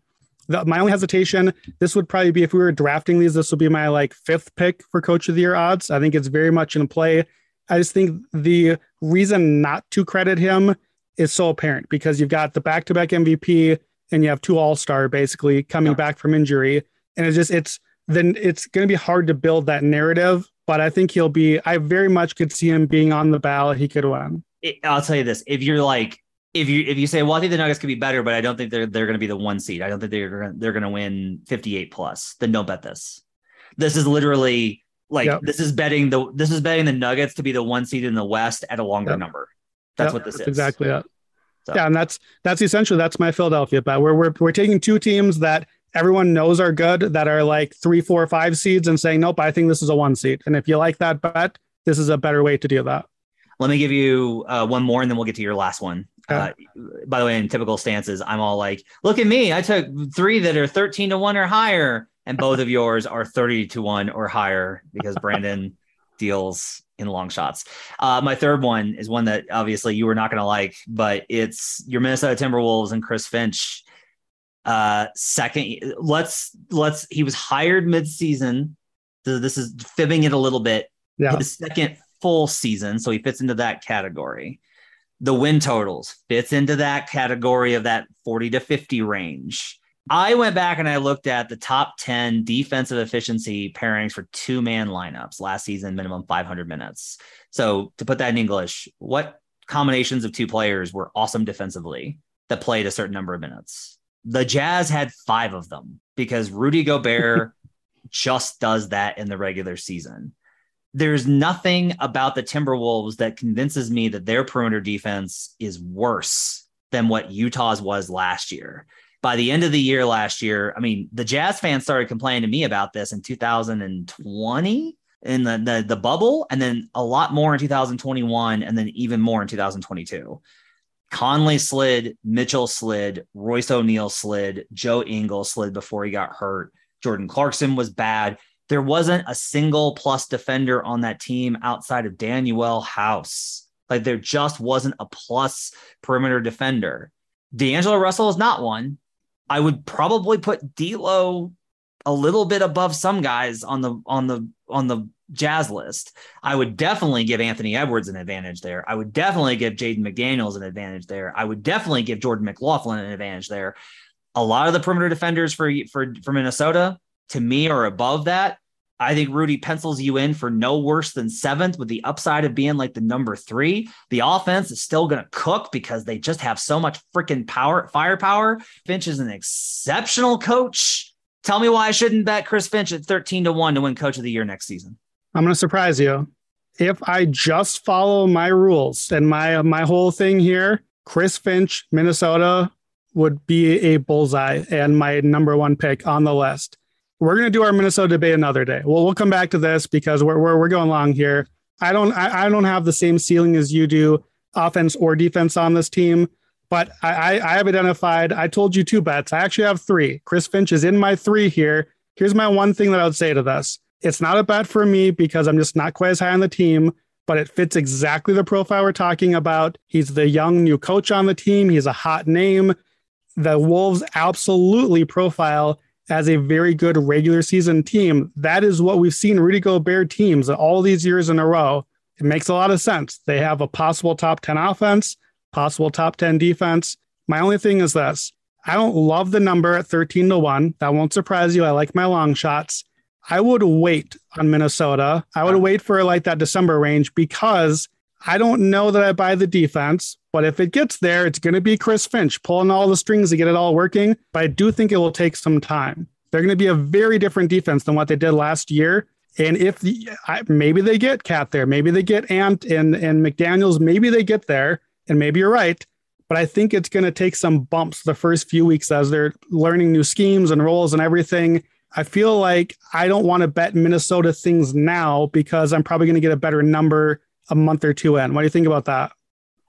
The, my only hesitation, this would probably be if we were drafting these, this would be my like fifth pick for coach of the year odds. I think it's very much in play. I just think the reason not to credit him is so apparent because you've got the back to back MVP and you have two all star basically coming yeah. back from injury. And it's just, it's then it's going to be hard to build that narrative. But I think he'll be, I very much could see him being on the ballot. He could win. I'll tell you this if you're like, if you if you say, well, I think the Nuggets could be better, but I don't think they're they're going to be the one seed. I don't think they're gonna, they're going to win 58 plus. Then don't bet this. This is literally like yep. this is betting the this is betting the Nuggets to be the one seed in the West at a longer yep. number. That's yep. what this is. Exactly it. So. Yeah, and that's that's essentially that's my Philadelphia bet. Where we're we're taking two teams that everyone knows are good that are like three, four, five seeds and saying, nope, I think this is a one seed. And if you like that bet, this is a better way to do that. Let me give you uh, one more and then we'll get to your last one. Uh, by the way, in typical stances, I'm all like, look at me. I took three that are 13 to one or higher, and both of yours are 30 to one or higher because Brandon deals in long shots. Uh, my third one is one that obviously you were not going to like, but it's your Minnesota Timberwolves and Chris Finch. Uh, second, let's let's. He was hired mid-season. So this is fibbing it a little bit. Yeah. His second full season, so he fits into that category the win totals fits into that category of that 40 to 50 range. I went back and I looked at the top 10 defensive efficiency pairings for two man lineups last season, minimum 500 minutes. So, to put that in English, what combinations of two players were awesome defensively that played a certain number of minutes? The Jazz had five of them because Rudy Gobert just does that in the regular season. There's nothing about the Timberwolves that convinces me that their perimeter defense is worse than what Utah's was last year. By the end of the year last year, I mean, the Jazz fans started complaining to me about this in 2020 in the, the, the bubble, and then a lot more in 2021, and then even more in 2022. Conley slid, Mitchell slid, Royce O'Neale slid, Joe Ingles slid before he got hurt. Jordan Clarkson was bad there wasn't a single plus defender on that team outside of Danuel House. Like there just wasn't a plus perimeter defender. D'Angelo Russell is not one. I would probably put D'Lo a little bit above some guys on the on the on the Jazz list. I would definitely give Anthony Edwards an advantage there. I would definitely give Jaden McDaniels an advantage there. I would definitely give Jordan McLaughlin an advantage there. A lot of the perimeter defenders for for for Minnesota to me are above that. I think Rudy pencils you in for no worse than seventh with the upside of being like the number three. The offense is still going to cook because they just have so much freaking power, firepower. Finch is an exceptional coach. Tell me why I shouldn't bet Chris Finch at 13 to 1 to win coach of the year next season. I'm going to surprise you. If I just follow my rules and my my whole thing here, Chris Finch, Minnesota would be a bullseye and my number one pick on the list. We're going to do our Minnesota debate another day. Well, we'll come back to this because we're, we're, we're going long here. I don't I, I don't have the same ceiling as you do, offense or defense on this team. But I, I, I have identified. I told you two bets. I actually have three. Chris Finch is in my three here. Here's my one thing that I would say to this. It's not a bet for me because I'm just not quite as high on the team, but it fits exactly the profile we're talking about. He's the young new coach on the team. He's a hot name. The Wolves absolutely profile as a very good regular season team. That is what we've seen Rudy Gobert teams all these years in a row. It makes a lot of sense. They have a possible top 10 offense, possible top 10 defense. My only thing is this I don't love the number at 13 to 1. That won't surprise you. I like my long shots. I would wait on Minnesota. I would wait for like that December range because I don't know that I buy the defense, but if it gets there, it's going to be Chris Finch pulling all the strings to get it all working. But I do think it will take some time. They're going to be a very different defense than what they did last year. And if the, I, maybe they get KAT there, maybe they get Ant and, and McDaniels, maybe they get there, and maybe you're right. But I think it's going to take some bumps the first few weeks as they're learning new schemes and roles and everything. I feel like I don't want to bet Minnesota things now because I'm probably going to get a better number a month or two in. What do you think about that?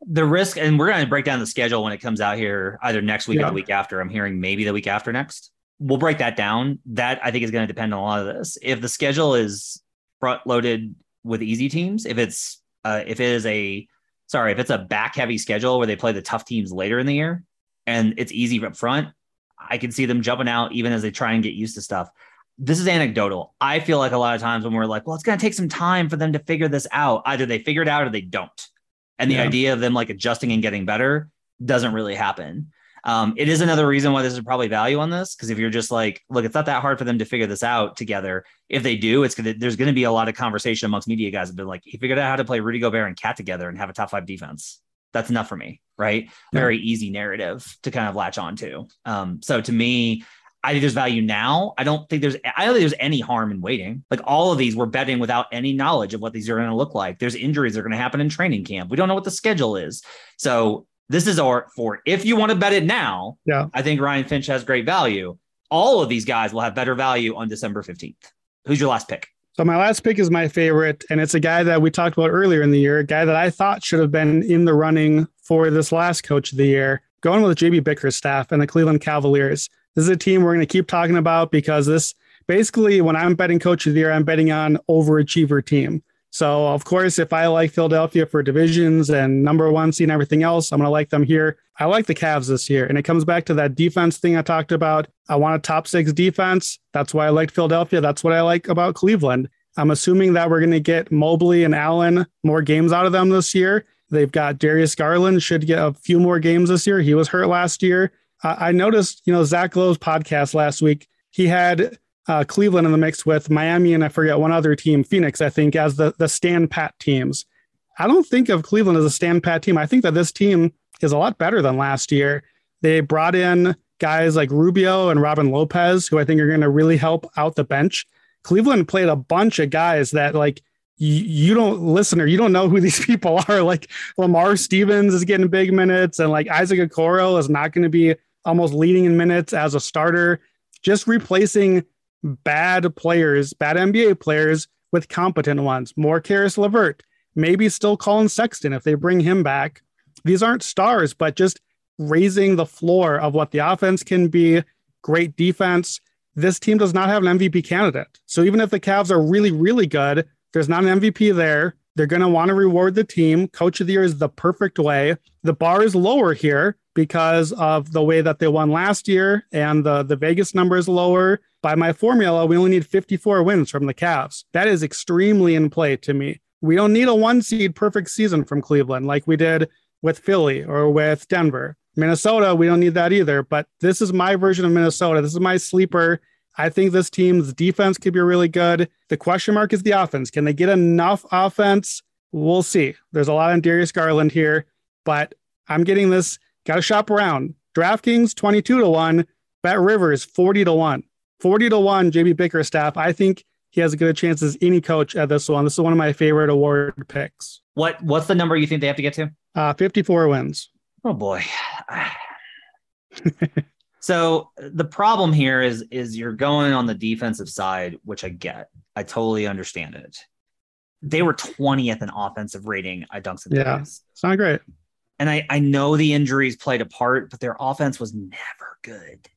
The risk, and we're going to break down the schedule when it comes out here, either next week yeah. or the week after. I'm hearing maybe the week after next. We'll break that down. That I think is going to depend on a lot of this. If the schedule is front loaded with easy teams, if it's uh, if it is a sorry, if it's a back heavy schedule where they play the tough teams later in the year and it's easy up front, I can see them jumping out even as they try and get used to stuff this is anecdotal. I feel like a lot of times when we're like, well, it's going to take some time for them to figure this out. Either they figure it out or they don't. And the yeah. idea of them like adjusting and getting better doesn't really happen. Um, it is another reason why this is probably value on this because if you're just like, look, it's not that hard for them to figure this out together. If they do, it's gonna there's gonna be a lot of conversation amongst media guys have been like, he figured out how to play Rudy Gobert and KAT together and have a top five defense. That's enough for me, right? Yeah. Very easy narrative to kind of latch on to. Um, so to me, I think there's value now. I don't think there's I don't think there's any harm in waiting. Like all of these, we're betting without any knowledge of what these are going to look like. There's injuries that are going to happen in training camp. We don't know what the schedule is. So this is our for if you want to bet it now. Yeah, I think Ryan Finch has great value. All of these guys will have better value on December 15th. Who's your last pick? So my last pick is my favorite, and it's a guy that we talked about earlier in the year, a guy that I thought should have been in the running for this last coach of the year, going with JB Bickerstaff and the Cleveland Cavaliers. This is a team we're going to keep talking about because this basically, when I'm betting coach of the year, I'm betting on overachiever team. So, of course, if I like Philadelphia for divisions and number one seed and everything else, I'm going to like them here. I like the Cavs this year. And it comes back to that defense thing I talked about. I want a top six defense. That's why I liked Philadelphia. That's what I like about Cleveland. I'm assuming that we're going to get Mobley and Allen more games out of them this year. They've got Darius Garland, should get a few more games this year. He was hurt last year. I noticed, you know, Zach Lowe's podcast last week. He had uh, Cleveland in the mix with Miami and I forget one other team, Phoenix, I think, as the the stand pat teams. I don't think of Cleveland as a stand pat team. I think that this team is a lot better than last year. They brought in guys like Rubio and Robin Lopez, who I think are going to really help out the bench. Cleveland played a bunch of guys that like you, don't listener, you don't know who these people are. Like Lamar Stevens is getting big minutes, and like Isaac Okoro is not going to be almost leading in minutes as a starter. Just replacing bad players, bad NBA players with competent ones. More Caris LeVert, maybe still Collin Sexton if they bring him back. These aren't stars, but just raising the floor of what the offense can be. Great defense. This team does not have an MVP candidate. So even if the Cavs are really, really good, there's not an MVP there. They're going to want to reward the team. Coach of the year is the perfect way. The bar is lower here because of the way that they won last year, and the, the Vegas number is lower. By my formula, we only need 54 wins from the Cavs. That is extremely in play to me. We don't need a one seed perfect season from Cleveland like we did with Philly or with Denver. Minnesota, we don't need that either. But this is my version of Minnesota. This is my sleeper. I think this team's defense could be really good. The question mark is the offense. Can they get enough offense? We'll see. There's a lot of Darius Garland here, but I'm getting this. Got to shop around. DraftKings 22 to 1, BetRivers 40 to 1. 40 to 1, JB Bickerstaff. I think he has as good a chance as any coach at this one. This is one of my favorite award picks. What what's the number you think they have to get to? Uh, 54 wins. Oh boy. So the problem here is is you're going on the defensive side, which I get. I totally understand it. They were 20th in offensive rating at Dunks and Yeah, it's not great. And I, I know the injuries played a part, but their offense was never good.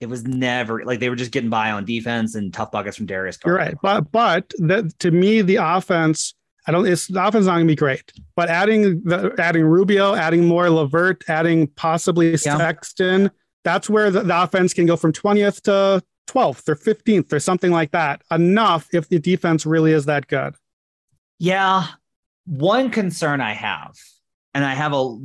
It was never like they were just getting by on defense and tough buckets from Darius. You're right, but but that to me the offense, I don't. It's the offense not going to be great, but adding the adding Rubio, adding more LeVert, adding possibly Yeah. Sexton, that's where the, the offense can go from 20th to 12th or 15th or something like that. Enough if the defense really is that good. Yeah. One concern I have, and I have a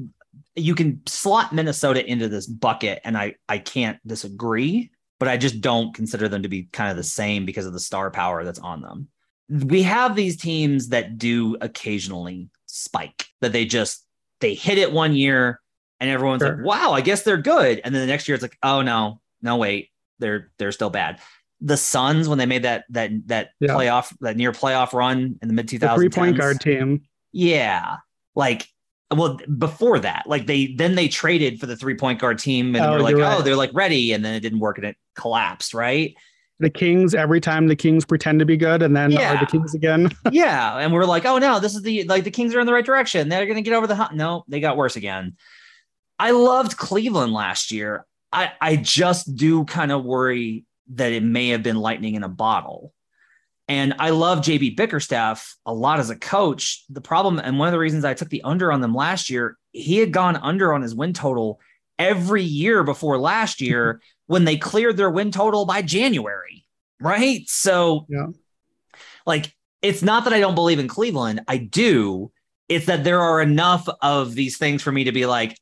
you can slot Minnesota into this bucket, and I I can't disagree, but I just don't consider them to be kind of the same because of the star power that's on them. We have these teams that do occasionally spike, that they just they hit it one year and everyone's Sure. like, wow, I guess they're good. And then the next year it's like, oh no, no, wait, they're they're still bad. The Suns, when they made that that that Yeah. playoff, that near playoff run in the mid 2000s, The three point guard team. yeah. Like, well, before that, like they then they traded for the three point guard team and Oh, we're like, you're oh, they're like ready. And then it didn't work and it collapsed, right? The Kings, every time the Kings pretend to be good and then Yeah. are the Kings again. yeah. And we're like, oh no, this is the like the Kings are in the right direction. They're gonna get over the hump. No, they got worse again. I loved Cleveland last year. I, I just do kind of worry that it may have been lightning in a bottle. And I love JB Bickerstaff a lot as a coach. The problem, and one of the reasons I took the under on them last year, he had gone under on his win total every year before last year when they cleared their win total by January. Right. So, Yeah. like, it's not that I don't believe in Cleveland. I do. It's that there are enough of these things for me to be like,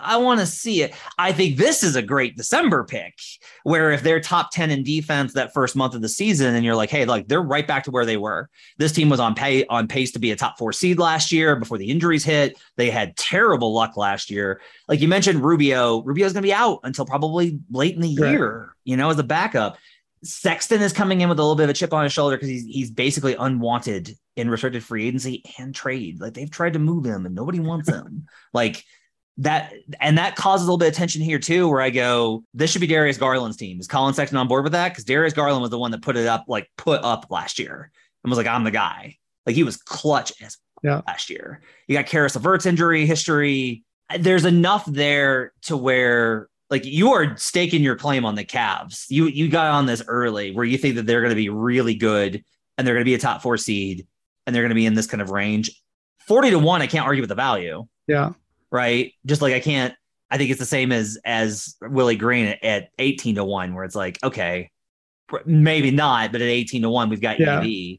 I want to see it. I think this is a great December pick where if they're top 10 in defense that first month of the season and you're like, hey, like they're right back to where they were. This team was on pay on pace to be a top four seed last year before the injuries hit. They had terrible luck last year. Like you mentioned, Rubio, Rubio's gonna be out until probably late in the year, you know, as a backup. Sexton is coming in with a little bit of a chip on his shoulder because he's he's basically unwanted in restricted free agency and trade. Like they've tried to move him and nobody wants him. like that and that causes a little bit of tension here too, where I go, this should be Darius Garland's team. Is Collin Sexton on board with that? Because Darius Garland was the one that put it up, like put up last year and was like, I'm the guy. Like he was clutch as Yeah. last year. You got Caris LeVert's injury history. There's enough there to where like you are staking your claim on the Cavs. You you got on this early where you think that they're going to be really good and they're going to be a top four seed and they're going to be in this kind of range. 40 to 1, I can't argue with the value Yeah. Right? Just like I can't. I think it's the same as as Willie Green at, at eighteen to one, where it's like, okay, maybe not, but at eighteen to one, we've got Yeah. EV.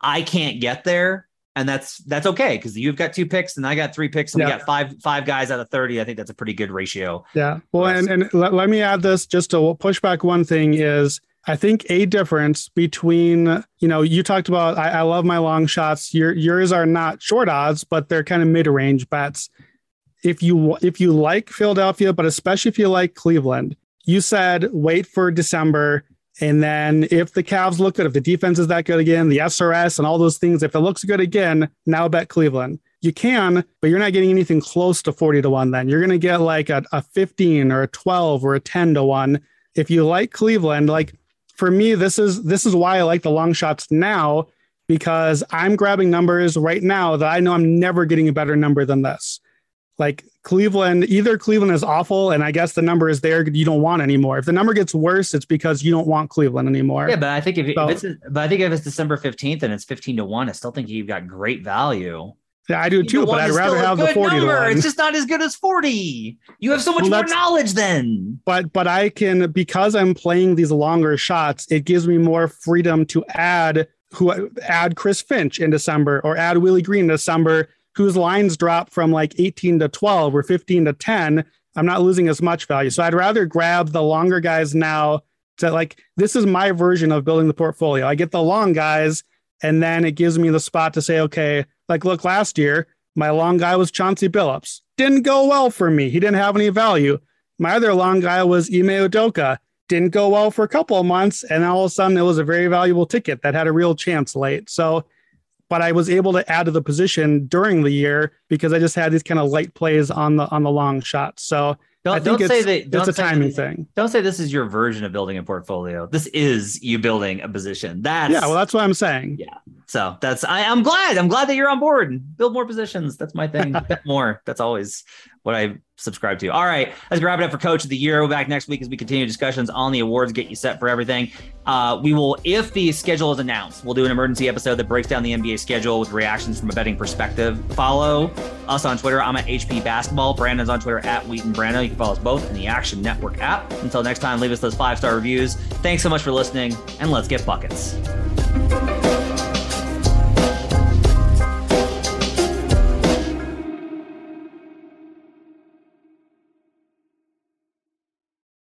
I can't get there, and that's that's okay because you've got two picks and I got three picks, and we got five five guys out of thirty. I think that's a pretty good ratio. Yeah. Well, and, and let, let me add this just to push back one thing is I think a difference between, you know, you talked about, I, I love my long shots. Your, yours are not short odds, but they're kind of mid range bets. If you, if you like Philadelphia, but especially if you like Cleveland, you said wait for December And then if the Cavs look good, if the defense is that good again, the SRS and all those things, if it looks good again, now bet Cleveland. You can, but you're not getting anything close to 40 to 1 then. You're going to get like a, a 15 or a 12 or a 10 to 1. If you like Cleveland, like for me, this is this is why I like the long shots now because I'm grabbing numbers right now that I know I'm never getting a better number than this. Like Cleveland, either Cleveland is awful, and I guess the number is there you don't want anymore. If the number gets worse, it's because you don't want Cleveland anymore. Yeah, but I think if, so, if it's but I think if it's December fifteenth and it's fifteen to one, I still think you've got great value. Yeah, I do too, but I'd rather have the 40 number. to 1. It's just not as good as 40. You have so much well, more knowledge then. But but I can because I'm playing these longer shots, it gives me more freedom to add who add Chris Finch in December or add Willie Green in December, whose lines drop from like 18 to 12 or 15 to 10. I'm not losing as much value. So I'd rather grab the longer guys now to like this is my version of building the portfolio. I get the long guys and then it gives me the spot to say, okay, like look, last year, my long guy was Chauncey Billups. Didn't go well for me. He didn't have any value. My other long guy was Ime Udoka didn't go well for a couple of months, and all of a sudden it was a very valuable ticket that had a real chance late. So, but I was able to add to the position during the year because I just had these kind of light plays on the on the long shots. So don't, I think don't say that. It's a timing thing. Don't say this is your version of building a portfolio. This is you building a position. That's yeah. Well, that's what I'm saying. Yeah. So that's I, I'm glad. I'm glad that you're on board. Build more positions. That's my thing. more. That's always what I subscribe to. All right, let's wrap it up for Coach of the Year. We'll be back next week as we continue discussions on the awards, get you set for everything. Uh, we will, if the schedule is announced, we'll do an emergency episode that breaks down the NBA schedule with reactions from a betting perspective. Follow us on Twitter. I'm at HP Basketball. Brandon's on Twitter at Wheaton Brando. You can follow us both in the Action Network app. Until next time, leave us those five star reviews. Thanks so much for listening, and let's get buckets.